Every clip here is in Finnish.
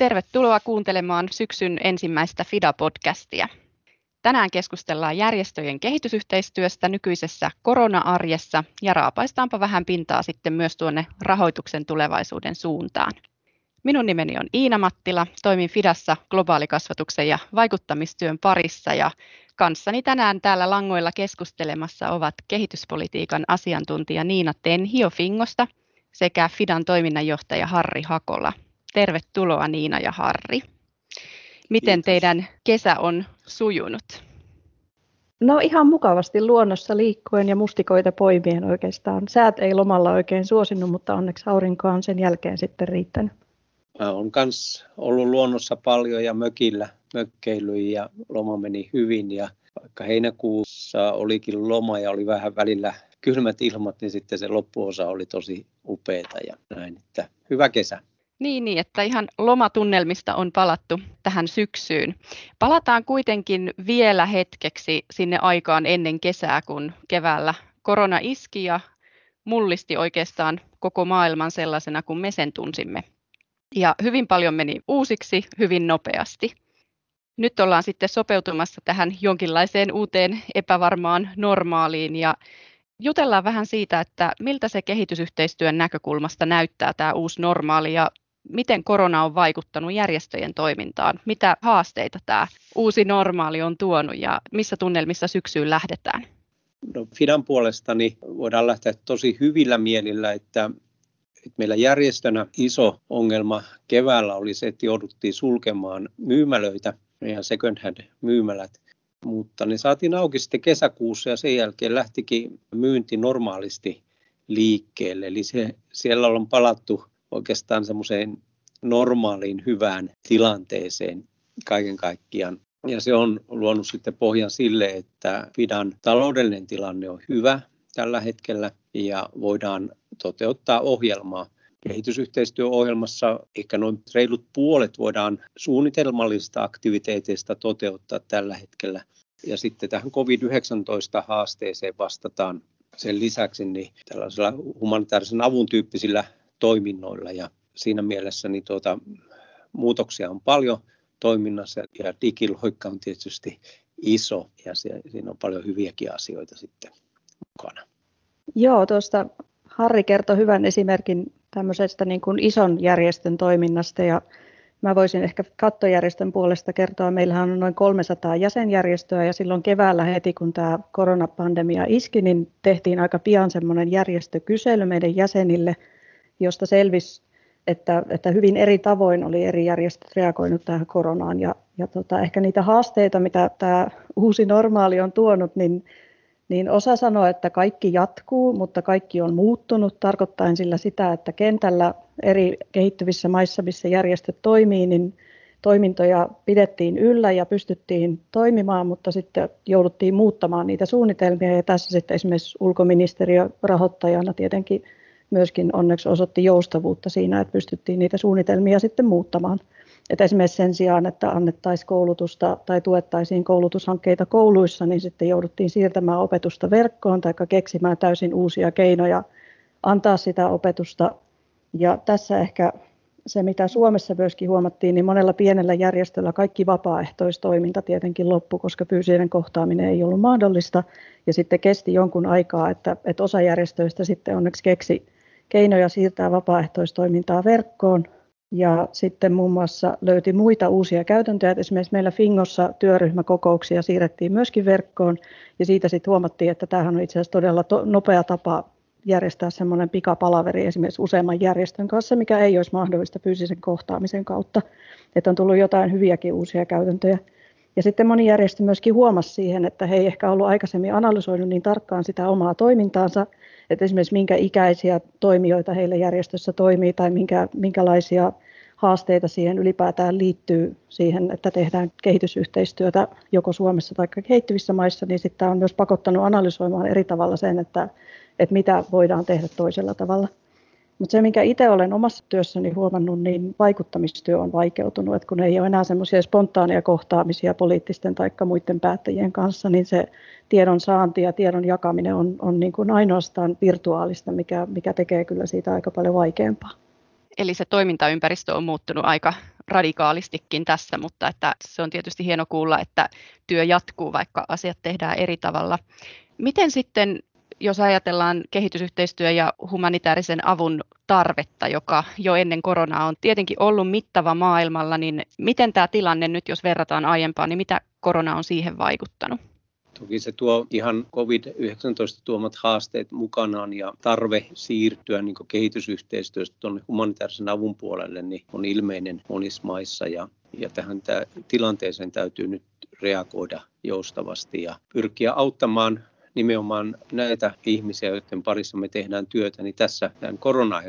Tervetuloa kuuntelemaan syksyn ensimmäistä FIDA-podcastia. Tänään keskustellaan järjestöjen kehitysyhteistyöstä nykyisessä korona-arjessa ja raapaistaanpa vähän pintaa sitten myös tuonne rahoituksen tulevaisuuden suuntaan. Minun nimeni on Iina Mattila, toimin Fidassa globaalikasvatuksen ja vaikuttamistyön parissa ja kanssani tänään täällä langoilla keskustelemassa ovat kehityspolitiikan asiantuntija Niina Tenhio Fingosta sekä Fidan toiminnanjohtaja Harri Hakola. Tervetuloa Niina ja Harri. Miten Kiitos. teidän kesä on sujunut? No ihan mukavasti luonnossa liikkuen ja mustikoita poimien oikeastaan. Säät ei lomalla oikein suosinut, mutta onneksi aurinko on sen jälkeen sitten riittänyt. Mä olen myös ollut luonnossa paljon ja mökillä mökkeily ja loma meni hyvin ja vaikka heinäkuussa olikin loma ja oli vähän välillä kylmät ilmat, niin sitten se loppuosa oli tosi upeeta ja näin, että hyvä kesä. Niin, niin, että ihan lomatunnelmista on palattu tähän syksyyn. Palataan kuitenkin vielä hetkeksi sinne aikaan ennen kesää, kun keväällä korona iski ja mullisti oikeastaan koko maailman sellaisena kuin me sen tunsimme. Ja hyvin paljon meni uusiksi hyvin nopeasti. Nyt ollaan sitten sopeutumassa tähän jonkinlaiseen uuteen epävarmaan normaaliin ja jutellaan vähän siitä, että miltä se kehitysyhteistyön näkökulmasta näyttää tämä uusi normaali ja miten korona on vaikuttanut järjestöjen toimintaan, mitä haasteita tämä uusi normaali on tuonut ja missä tunnelmissa syksyyn lähdetään? No, Fidan puolestani voidaan lähteä tosi hyvillä mielillä, että, että meillä järjestönä iso ongelma keväällä oli se, että jouduttiin sulkemaan myymälöitä, meidän second hand myymälät, mutta ne saatiin auki sitten kesäkuussa ja sen jälkeen lähtikin myynti normaalisti liikkeelle. Eli se, siellä on palattu oikeastaan semmoiseen normaaliin hyvään tilanteeseen kaiken kaikkiaan. Ja se on luonut sitten pohjan sille, että Fidan taloudellinen tilanne on hyvä tällä hetkellä ja voidaan toteuttaa ohjelmaa. Kehitysyhteistyöohjelmassa ehkä noin reilut puolet voidaan suunnitelmallisista aktiviteeteista toteuttaa tällä hetkellä. Ja sitten tähän COVID-19-haasteeseen vastataan sen lisäksi niin tällaisilla humanitaarisen avun tyyppisillä toiminnoilla ja siinä mielessä niin tuota, muutoksia on paljon toiminnassa ja digiloikka on tietysti iso ja siinä on paljon hyviäkin asioita sitten mukana. Joo, tuosta Harri kertoi hyvän esimerkin tämmöisestä niin kuin ison järjestön toiminnasta ja Mä voisin ehkä kattojärjestön puolesta kertoa, meillähän on noin 300 jäsenjärjestöä ja silloin keväällä heti kun tämä koronapandemia iski, niin tehtiin aika pian semmoinen järjestökysely meidän jäsenille, josta selvisi, että, että hyvin eri tavoin oli eri järjestöt reagoinut tähän koronaan. Ja, ja tota, ehkä niitä haasteita, mitä tämä uusi normaali on tuonut, niin, niin osa sanoo, että kaikki jatkuu, mutta kaikki on muuttunut, tarkoittaen sillä sitä, että kentällä eri kehittyvissä maissa, missä järjestöt toimii, niin toimintoja pidettiin yllä ja pystyttiin toimimaan, mutta sitten jouduttiin muuttamaan niitä suunnitelmia ja tässä sitten esimerkiksi ulkoministeriö rahoittajana tietenkin myöskin onneksi osoitti joustavuutta siinä, että pystyttiin niitä suunnitelmia sitten muuttamaan. Että esimerkiksi sen sijaan, että annettaisiin koulutusta tai tuettaisiin koulutushankkeita kouluissa, niin sitten jouduttiin siirtämään opetusta verkkoon tai keksimään täysin uusia keinoja antaa sitä opetusta. Ja tässä ehkä se, mitä Suomessa myöskin huomattiin, niin monella pienellä järjestöllä kaikki vapaaehtoistoiminta tietenkin loppu, koska fyysinen kohtaaminen ei ollut mahdollista. Ja sitten kesti jonkun aikaa, että, että osa järjestöistä sitten onneksi keksi keinoja siirtää vapaaehtoistoimintaa verkkoon. Ja sitten muun muassa löyti muita uusia käytäntöjä. Esimerkiksi meillä Fingossa työryhmäkokouksia siirrettiin myöskin verkkoon. Ja siitä sitten huomattiin, että tämähän on itse asiassa todella to- nopea tapa järjestää semmoinen pikapalaveri esimerkiksi useamman järjestön kanssa, mikä ei olisi mahdollista fyysisen kohtaamisen kautta. Että on tullut jotain hyviäkin uusia käytäntöjä. Ja sitten moni järjestö myöskin huomasi siihen, että he ei ehkä ollut aikaisemmin analysoinut niin tarkkaan sitä omaa toimintaansa, että esimerkiksi minkä ikäisiä toimijoita heillä järjestössä toimii tai minkä, minkälaisia haasteita siihen ylipäätään liittyy siihen, että tehdään kehitysyhteistyötä joko Suomessa tai kehittyvissä maissa, niin sitten on myös pakottanut analysoimaan eri tavalla sen, että, että mitä voidaan tehdä toisella tavalla. Mutta se, minkä itse olen omassa työssäni huomannut, niin vaikuttamistyö on vaikeutunut. Et kun ei ole enää semmoisia spontaaneja kohtaamisia poliittisten tai muiden päättäjien kanssa, niin se tiedon saanti ja tiedon jakaminen on, on niin kuin ainoastaan virtuaalista, mikä, mikä tekee kyllä siitä aika paljon vaikeampaa. Eli se toimintaympäristö on muuttunut aika radikaalistikin tässä, mutta että se on tietysti hieno kuulla, että työ jatkuu, vaikka asiat tehdään eri tavalla. Miten sitten jos ajatellaan kehitysyhteistyö ja humanitaarisen avun tarvetta, joka jo ennen koronaa on tietenkin ollut mittava maailmalla, niin miten tämä tilanne nyt, jos verrataan aiempaan, niin mitä korona on siihen vaikuttanut? Toki se tuo ihan COVID-19 tuomat haasteet mukanaan ja tarve siirtyä niin kehitysyhteistyöstä tuonne humanitaarisen avun puolelle niin on ilmeinen monissa maissa ja, ja tähän tilanteeseen täytyy nyt reagoida joustavasti ja pyrkiä auttamaan nimenomaan näitä ihmisiä, joiden parissa me tehdään työtä, niin tässä tämän korona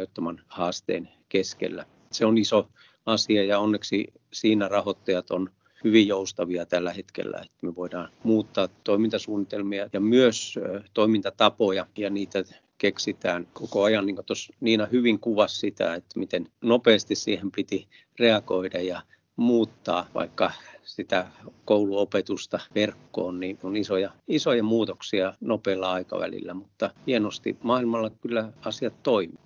haasteen keskellä. Se on iso asia ja onneksi siinä rahoittajat on hyvin joustavia tällä hetkellä, että me voidaan muuttaa toimintasuunnitelmia ja myös toimintatapoja ja niitä keksitään koko ajan, niin kuin tuossa Niina hyvin kuvasi sitä, että miten nopeasti siihen piti reagoida ja muuttaa vaikka sitä kouluopetusta verkkoon, niin on isoja, isoja muutoksia nopealla aikavälillä, mutta hienosti maailmalla kyllä asiat toimii.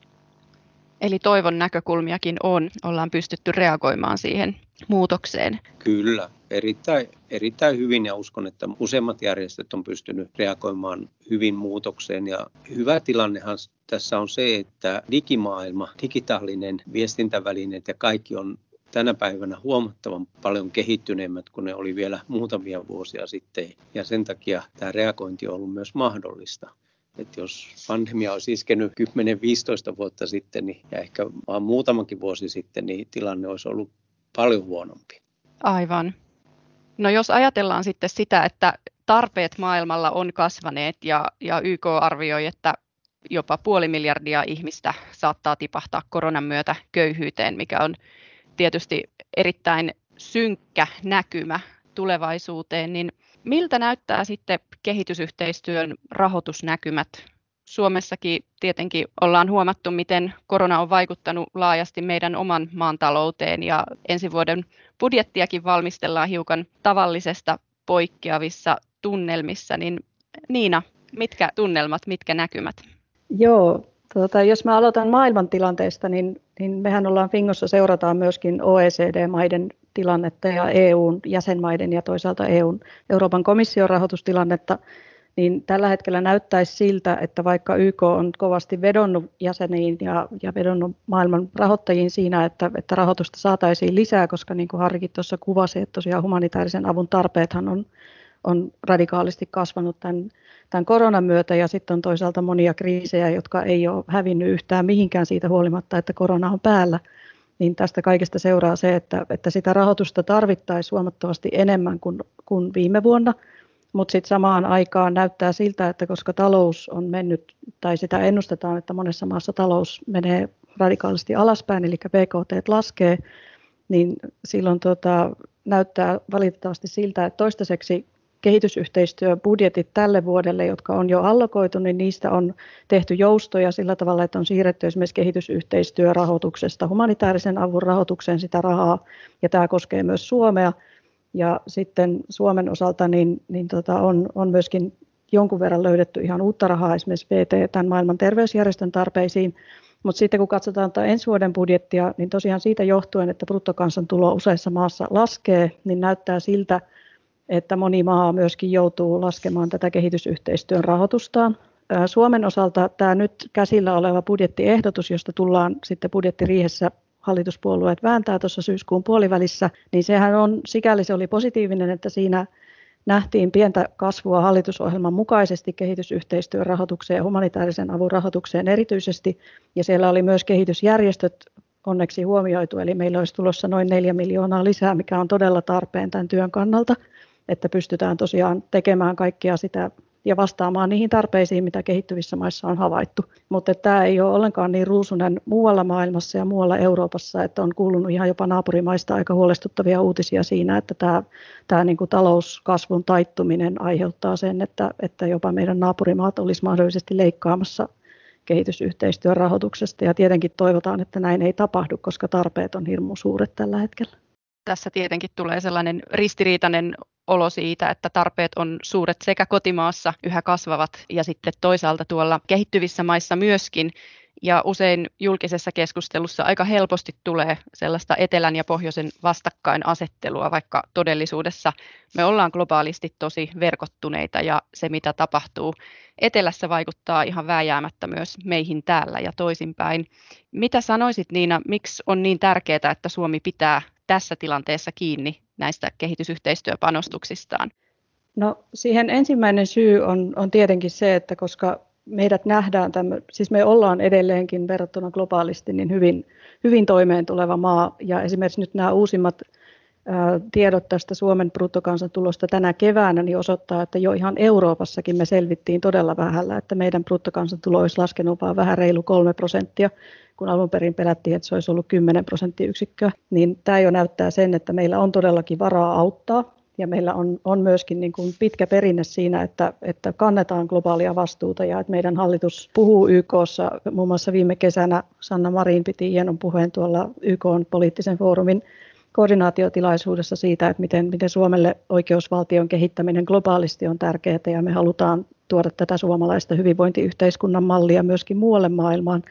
Eli toivon näkökulmiakin on, ollaan pystytty reagoimaan siihen muutokseen. Kyllä, erittäin, erittäin hyvin ja uskon, että useimmat järjestöt on pystynyt reagoimaan hyvin muutokseen. Ja hyvä tilannehan tässä on se, että digimaailma, digitaalinen viestintävälineet ja kaikki on tänä päivänä huomattavan paljon kehittyneemmät kuin ne oli vielä muutamia vuosia sitten. Ja sen takia tämä reagointi on ollut myös mahdollista. Että jos pandemia olisi iskenyt 10-15 vuotta sitten niin, ja ehkä vain muutamankin vuosi sitten, niin tilanne olisi ollut paljon huonompi. Aivan. No jos ajatellaan sitten sitä, että tarpeet maailmalla on kasvaneet ja, ja YK arvioi, että jopa puoli miljardia ihmistä saattaa tipahtaa koronan myötä köyhyyteen, mikä on tietysti erittäin synkkä näkymä tulevaisuuteen, niin miltä näyttää sitten kehitysyhteistyön rahoitusnäkymät? Suomessakin tietenkin ollaan huomattu, miten korona on vaikuttanut laajasti meidän oman maan talouteen ja ensi vuoden budjettiakin valmistellaan hiukan tavallisesta poikkeavissa tunnelmissa, niin Niina, mitkä tunnelmat, mitkä näkymät? Joo, tuota, jos mä aloitan maailmantilanteesta, niin, niin mehän ollaan Fingossa seurataan myöskin OECD-maiden tilannetta ja EUn jäsenmaiden ja toisaalta EUn Euroopan komission rahoitustilannetta, niin tällä hetkellä näyttäisi siltä, että vaikka YK on kovasti vedonnut jäseniin ja, ja vedonnut maailman rahoittajiin siinä, että, että rahoitusta saataisiin lisää, koska niin kuin Harrikin tuossa kuvasi, että tosiaan humanitaarisen avun tarpeethan on, on radikaalisti kasvanut tämän, tämän koronan myötä ja sitten on toisaalta monia kriisejä, jotka ei ole hävinnyt yhtään mihinkään siitä huolimatta, että korona on päällä – niin tästä kaikesta seuraa se, että, että sitä rahoitusta tarvittaisiin huomattavasti enemmän kuin, kuin viime vuonna, mutta sitten samaan aikaan näyttää siltä, että koska talous on mennyt, tai sitä ennustetaan, että monessa maassa talous menee radikaalisti alaspäin, eli BKT laskee, niin silloin tota, näyttää valitettavasti siltä, että toistaiseksi kehitysyhteistyöbudjetit tälle vuodelle, jotka on jo allokoitu, niin niistä on tehty joustoja sillä tavalla, että on siirretty esimerkiksi kehitysyhteistyörahoituksesta humanitaarisen avun rahoitukseen sitä rahaa, ja tämä koskee myös Suomea. Ja sitten Suomen osalta niin, niin tota on, on myöskin jonkun verran löydetty ihan uutta rahaa esimerkiksi VT, tämän maailman terveysjärjestön tarpeisiin, mutta sitten kun katsotaan tätä ensi vuoden budjettia, niin tosiaan siitä johtuen, että bruttokansantulo useissa maassa laskee, niin näyttää siltä, että moni maa myöskin joutuu laskemaan tätä kehitysyhteistyön rahoitustaan. Suomen osalta tämä nyt käsillä oleva budjettiehdotus, josta tullaan sitten budjettiriihessä hallituspuolueet vääntää tuossa syyskuun puolivälissä, niin sehän on, sikäli se oli positiivinen, että siinä nähtiin pientä kasvua hallitusohjelman mukaisesti kehitysyhteistyön rahoitukseen ja humanitaarisen avun rahoitukseen erityisesti, ja siellä oli myös kehitysjärjestöt onneksi huomioitu, eli meillä olisi tulossa noin 4 miljoonaa lisää, mikä on todella tarpeen tämän työn kannalta että pystytään tosiaan tekemään kaikkea sitä ja vastaamaan niihin tarpeisiin, mitä kehittyvissä maissa on havaittu. Mutta tämä ei ole ollenkaan niin ruusunen muualla maailmassa ja muualla Euroopassa, että on kuulunut ihan jopa naapurimaista aika huolestuttavia uutisia siinä, että tämä, tämä niin kuin talouskasvun taittuminen aiheuttaa sen, että, että jopa meidän naapurimaat olisi mahdollisesti leikkaamassa kehitysyhteistyön rahoituksesta. Ja tietenkin toivotaan, että näin ei tapahdu, koska tarpeet on hirmu suuret tällä hetkellä. Tässä tietenkin tulee sellainen ristiriitainen olo siitä, että tarpeet on suuret sekä kotimaassa yhä kasvavat ja sitten toisaalta tuolla kehittyvissä maissa myöskin. Ja usein julkisessa keskustelussa aika helposti tulee sellaista etelän ja pohjoisen vastakkainasettelua, vaikka todellisuudessa me ollaan globaalisti tosi verkottuneita ja se mitä tapahtuu etelässä vaikuttaa ihan vääjäämättä myös meihin täällä ja toisinpäin. Mitä sanoisit Niina, miksi on niin tärkeää, että Suomi pitää tässä tilanteessa kiinni näistä kehitysyhteistyöpanostuksistaan? No siihen ensimmäinen syy on, on tietenkin se, että koska meidät nähdään, tämmö, siis me ollaan edelleenkin verrattuna globaalisti niin hyvin, hyvin toimeen tuleva maa ja esimerkiksi nyt nämä uusimmat tiedot tästä Suomen bruttokansantulosta tänä keväänä niin osoittaa, että jo ihan Euroopassakin me selvittiin todella vähällä, että meidän bruttokansantulo olisi laskenut vain vähän reilu kolme prosenttia, kun alun perin pelättiin, että se olisi ollut 10 prosenttiyksikköä, niin tämä jo näyttää sen, että meillä on todellakin varaa auttaa ja meillä on, on myöskin niin kuin pitkä perinne siinä, että, että kannetaan globaalia vastuuta ja että meidän hallitus puhuu YKssa. Muun muassa viime kesänä Sanna Marin piti hienon puheen tuolla YK poliittisen foorumin koordinaatiotilaisuudessa siitä, että miten, miten Suomelle oikeusvaltion kehittäminen globaalisti on tärkeää ja me halutaan tuoda tätä suomalaista hyvinvointiyhteiskunnan mallia myöskin muualle maailmaan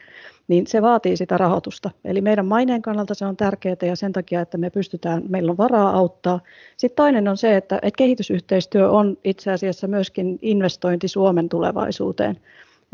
niin se vaatii sitä rahoitusta. Eli meidän maineen kannalta se on tärkeää ja sen takia, että me pystytään, meillä on varaa auttaa. Sitten toinen on se, että, että kehitysyhteistyö on itse asiassa myöskin investointi Suomen tulevaisuuteen.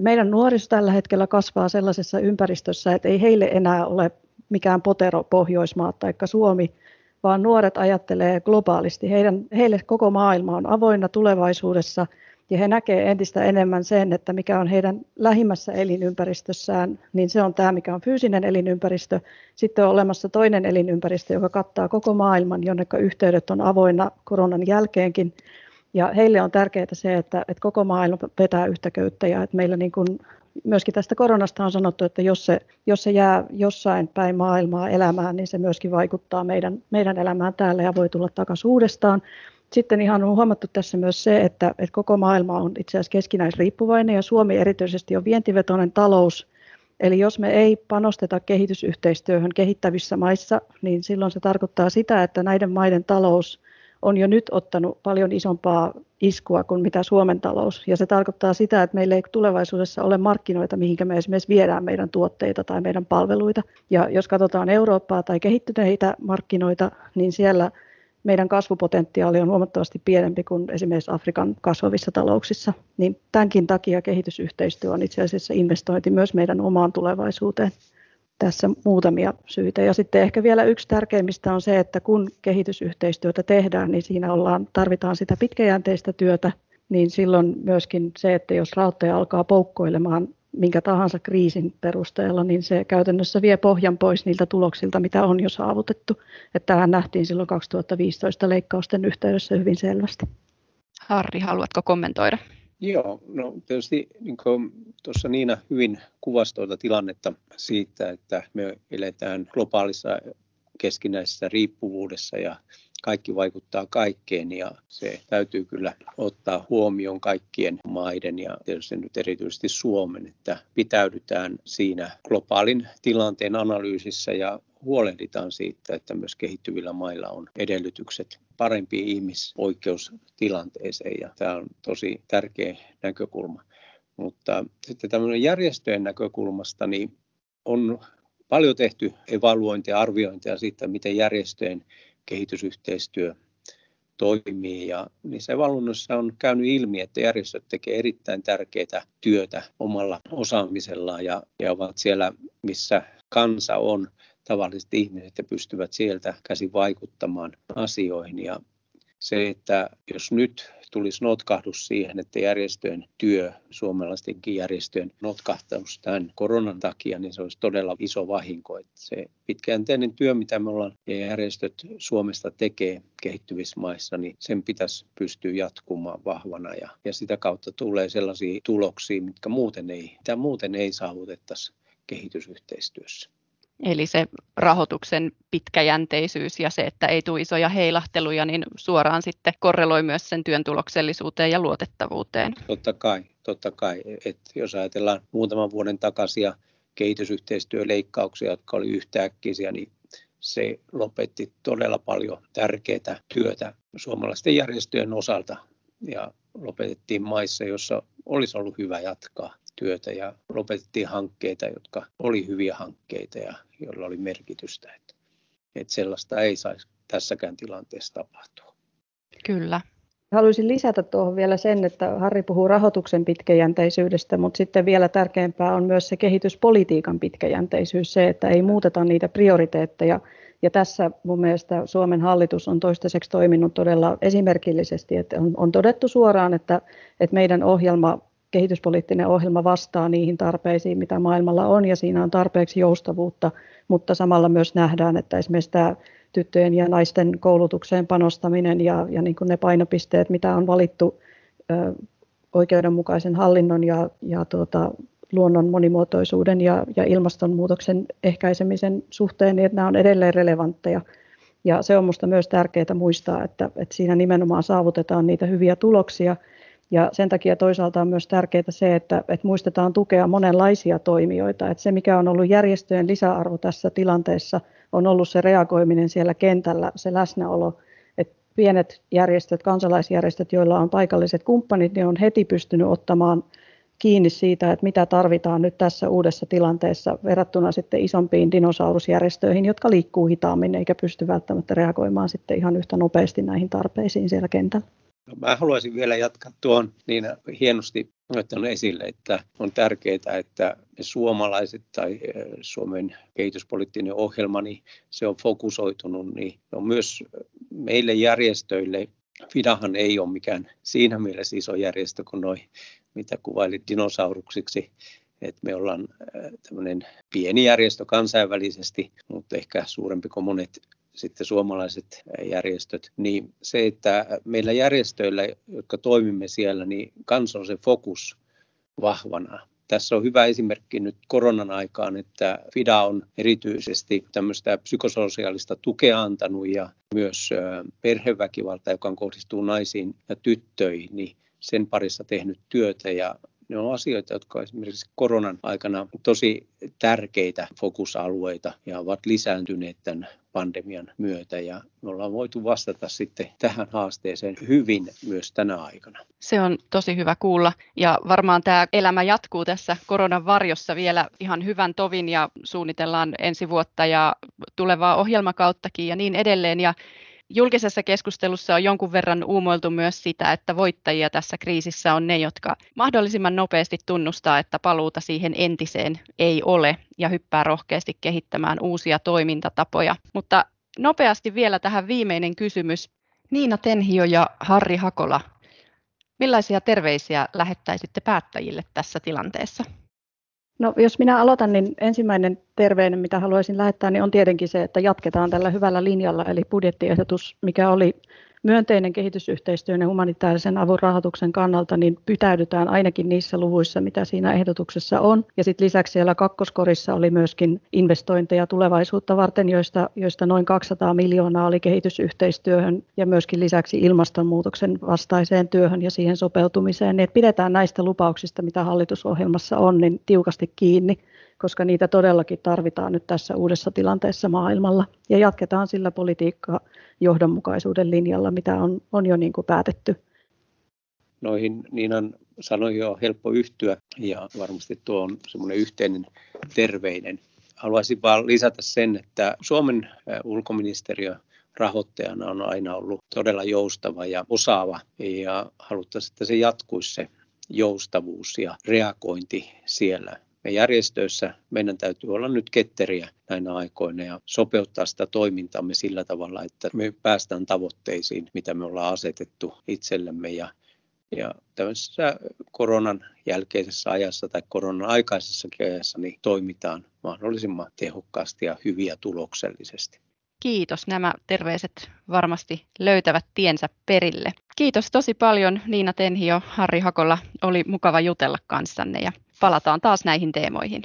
Meidän nuoriso tällä hetkellä kasvaa sellaisessa ympäristössä, että ei heille enää ole mikään potero Pohjoismaat tai Suomi, vaan nuoret ajattelee globaalisti. Heidän, heille koko maailma on avoinna tulevaisuudessa – ja he näkevät entistä enemmän sen, että mikä on heidän lähimmässä elinympäristössään, niin se on tämä, mikä on fyysinen elinympäristö. Sitten on olemassa toinen elinympäristö, joka kattaa koko maailman, jonne yhteydet on avoinna koronan jälkeenkin. Ja heille on tärkeää se, että, että koko maailma vetää yhtä köyttä ja että meillä niin kuin myöskin tästä koronasta on sanottu, että jos se, jos se jää jossain päin maailmaa elämään, niin se myöskin vaikuttaa meidän, meidän elämään täällä ja voi tulla takaisin uudestaan. Sitten ihan on huomattu tässä myös se, että, että koko maailma on itse asiassa keskinäisriippuvainen ja Suomi erityisesti on vientivetoinen talous. Eli jos me ei panosteta kehitysyhteistyöhön kehittävissä maissa, niin silloin se tarkoittaa sitä, että näiden maiden talous on jo nyt ottanut paljon isompaa iskua kuin mitä Suomen talous. Ja se tarkoittaa sitä, että meillä ei tulevaisuudessa ole markkinoita, mihinkä me esimerkiksi viedään meidän tuotteita tai meidän palveluita. Ja jos katsotaan Eurooppaa tai kehittyneitä markkinoita, niin siellä meidän kasvupotentiaali on huomattavasti pienempi kuin esimerkiksi Afrikan kasvavissa talouksissa, niin tämänkin takia kehitysyhteistyö on itse asiassa investointi myös meidän omaan tulevaisuuteen. Tässä muutamia syitä. Ja sitten ehkä vielä yksi tärkeimmistä on se, että kun kehitysyhteistyötä tehdään, niin siinä ollaan, tarvitaan sitä pitkäjänteistä työtä, niin silloin myöskin se, että jos rahoittaja alkaa poukkoilemaan minkä tahansa kriisin perusteella, niin se käytännössä vie pohjan pois niiltä tuloksilta, mitä on jo saavutettu. Että tähän nähtiin silloin 2015 leikkausten yhteydessä hyvin selvästi. Harri, haluatko kommentoida? Joo, no tietysti niin tuossa Niina hyvin kuvasi tuota tilannetta siitä, että me eletään globaalissa keskinäisessä riippuvuudessa ja kaikki vaikuttaa kaikkeen ja se täytyy kyllä ottaa huomioon kaikkien maiden ja tietysti nyt erityisesti Suomen, että pitäydytään siinä globaalin tilanteen analyysissä ja huolehditaan siitä, että myös kehittyvillä mailla on edellytykset parempiin ihmisoikeustilanteeseen ja tämä on tosi tärkeä näkökulma. Mutta sitten tämmöinen järjestöjen näkökulmasta niin on paljon tehty evaluointia arviointia siitä, miten järjestöjen kehitysyhteistyö toimii. Ja niissä valvonnoissa on käynyt ilmi, että järjestöt tekevät erittäin tärkeää työtä omalla osaamisellaan ja, ja ovat siellä, missä kansa on tavalliset ihmiset ja pystyvät sieltä käsin vaikuttamaan asioihin. Ja se, että jos nyt tulisi notkahdus siihen, että järjestöjen työ, suomalaistenkin järjestöjen notkahtaus tämän koronan takia, niin se olisi todella iso vahinko. Että se pitkäjänteinen työ, mitä me ollaan ja järjestöt Suomesta tekee kehittyvissä maissa, niin sen pitäisi pystyä jatkumaan vahvana ja, ja sitä kautta tulee sellaisia tuloksia, mitkä muuten ei, mitä muuten ei saavutettaisi kehitysyhteistyössä. Eli se rahoituksen pitkäjänteisyys ja se, että ei tule isoja heilahteluja, niin suoraan sitten korreloi myös sen työn tuloksellisuuteen ja luotettavuuteen. Totta kai, totta kai. Et jos ajatellaan muutaman vuoden takaisia kehitysyhteistyöleikkauksia, jotka oli yhtäkkiä, niin se lopetti todella paljon tärkeää työtä suomalaisten järjestöjen osalta ja lopetettiin maissa, joissa olisi ollut hyvä jatkaa työtä ja lopetettiin hankkeita, jotka oli hyviä hankkeita ja joilla oli merkitystä. Että, että sellaista ei saisi tässäkään tilanteessa tapahtua. Kyllä. Haluaisin lisätä tuohon vielä sen, että Harri puhuu rahoituksen pitkäjänteisyydestä, mutta sitten vielä tärkeämpää on myös se kehityspolitiikan pitkäjänteisyys, se, että ei muuteta niitä prioriteetteja. Ja tässä mun mielestä Suomen hallitus on toistaiseksi toiminut todella esimerkillisesti, että on, on todettu suoraan, että, että meidän ohjelma, kehityspoliittinen ohjelma vastaa niihin tarpeisiin, mitä maailmalla on, ja siinä on tarpeeksi joustavuutta, mutta samalla myös nähdään, että esimerkiksi tämä tyttöjen ja naisten koulutukseen panostaminen ja, ja niin kuin ne painopisteet, mitä on valittu ö, oikeudenmukaisen hallinnon ja, ja tuota, luonnon monimuotoisuuden ja, ja ilmastonmuutoksen ehkäisemisen suhteen, niin että nämä on edelleen relevantteja. Ja se on minusta myös tärkeää muistaa, että, että siinä nimenomaan saavutetaan niitä hyviä tuloksia. Ja sen takia toisaalta on myös tärkeää se, että, että muistetaan tukea monenlaisia toimijoita. Että se, mikä on ollut järjestöjen lisäarvo tässä tilanteessa – on ollut se reagoiminen siellä kentällä, se läsnäolo, että pienet järjestöt, kansalaisjärjestöt, joilla on paikalliset kumppanit, niin on heti pystynyt ottamaan kiinni siitä, että mitä tarvitaan nyt tässä uudessa tilanteessa verrattuna sitten isompiin dinosaurusjärjestöihin, jotka liikkuu hitaammin eikä pysty välttämättä reagoimaan sitten ihan yhtä nopeasti näihin tarpeisiin siellä kentällä. No, mä haluaisin vielä jatkaa tuon niin hienosti on esille, että on tärkeää, että me suomalaiset tai Suomen kehityspoliittinen ohjelma, niin se on fokusoitunut, niin on myös meille järjestöille, FIDAhan ei ole mikään siinä mielessä iso järjestö kuin noin, mitä kuvailit dinosauruksiksi, että me ollaan tämmöinen pieni järjestö kansainvälisesti, mutta ehkä suurempi kuin monet sitten suomalaiset järjestöt, niin se, että meillä järjestöillä, jotka toimimme siellä, niin kanssa on se fokus vahvana. Tässä on hyvä esimerkki nyt koronan aikaan, että FIDA on erityisesti tämmöistä psykososiaalista tukea antanut ja myös perheväkivalta, joka kohdistuu naisiin ja tyttöihin, niin sen parissa tehnyt työtä ja ne on asioita, jotka on esimerkiksi koronan aikana tosi tärkeitä fokusalueita ja ovat lisääntyneet tämän pandemian myötä ja me ollaan voitu vastata sitten tähän haasteeseen hyvin myös tänä aikana. Se on tosi hyvä kuulla ja varmaan tämä elämä jatkuu tässä koronan varjossa vielä ihan hyvän tovin ja suunnitellaan ensi vuotta ja tulevaa ohjelmakauttakin ja niin edelleen ja julkisessa keskustelussa on jonkun verran uumoiltu myös sitä, että voittajia tässä kriisissä on ne, jotka mahdollisimman nopeasti tunnustaa, että paluuta siihen entiseen ei ole ja hyppää rohkeasti kehittämään uusia toimintatapoja. Mutta nopeasti vielä tähän viimeinen kysymys. Niina Tenhio ja Harri Hakola, millaisia terveisiä lähettäisitte päättäjille tässä tilanteessa? No, jos minä aloitan, niin ensimmäinen terveinen, mitä haluaisin lähettää, niin on tietenkin se, että jatketaan tällä hyvällä linjalla. Eli budjettiehdotus, mikä oli myönteinen kehitysyhteistyön ja humanitaarisen avun rahoituksen kannalta, niin pitäydytään ainakin niissä luvuissa, mitä siinä ehdotuksessa on. Ja sitten lisäksi siellä kakkoskorissa oli myöskin investointeja tulevaisuutta varten, joista, joista noin 200 miljoonaa oli kehitysyhteistyöhön ja myöskin lisäksi ilmastonmuutoksen vastaiseen työhön ja siihen sopeutumiseen. Niin pidetään näistä lupauksista, mitä hallitusohjelmassa on, niin tiukasti kiinni koska niitä todellakin tarvitaan nyt tässä uudessa tilanteessa maailmalla. Ja jatketaan sillä politiikkaa johdonmukaisuuden linjalla, mitä on, on jo niin kuin päätetty. Noihin Niinan sanoihin on helppo yhtyä ja varmasti tuo on semmoinen yhteinen terveinen. Haluaisin vaan lisätä sen, että Suomen ulkoministeriö rahoittajana on aina ollut todella joustava ja osaava ja haluttaisiin, että se jatkuisi se joustavuus ja reagointi siellä me järjestöissä meidän täytyy olla nyt ketteriä näinä aikoina ja sopeuttaa sitä toimintamme sillä tavalla, että me päästään tavoitteisiin, mitä me ollaan asetettu itsellemme ja ja tämmöisessä koronan jälkeisessä ajassa tai koronan aikaisessa ajassa niin toimitaan mahdollisimman tehokkaasti ja hyviä tuloksellisesti. Kiitos. Nämä terveiset varmasti löytävät tiensä perille. Kiitos tosi paljon Niina Tenhio, Harri Hakola. Oli mukava jutella kanssanne ja palataan taas näihin teemoihin.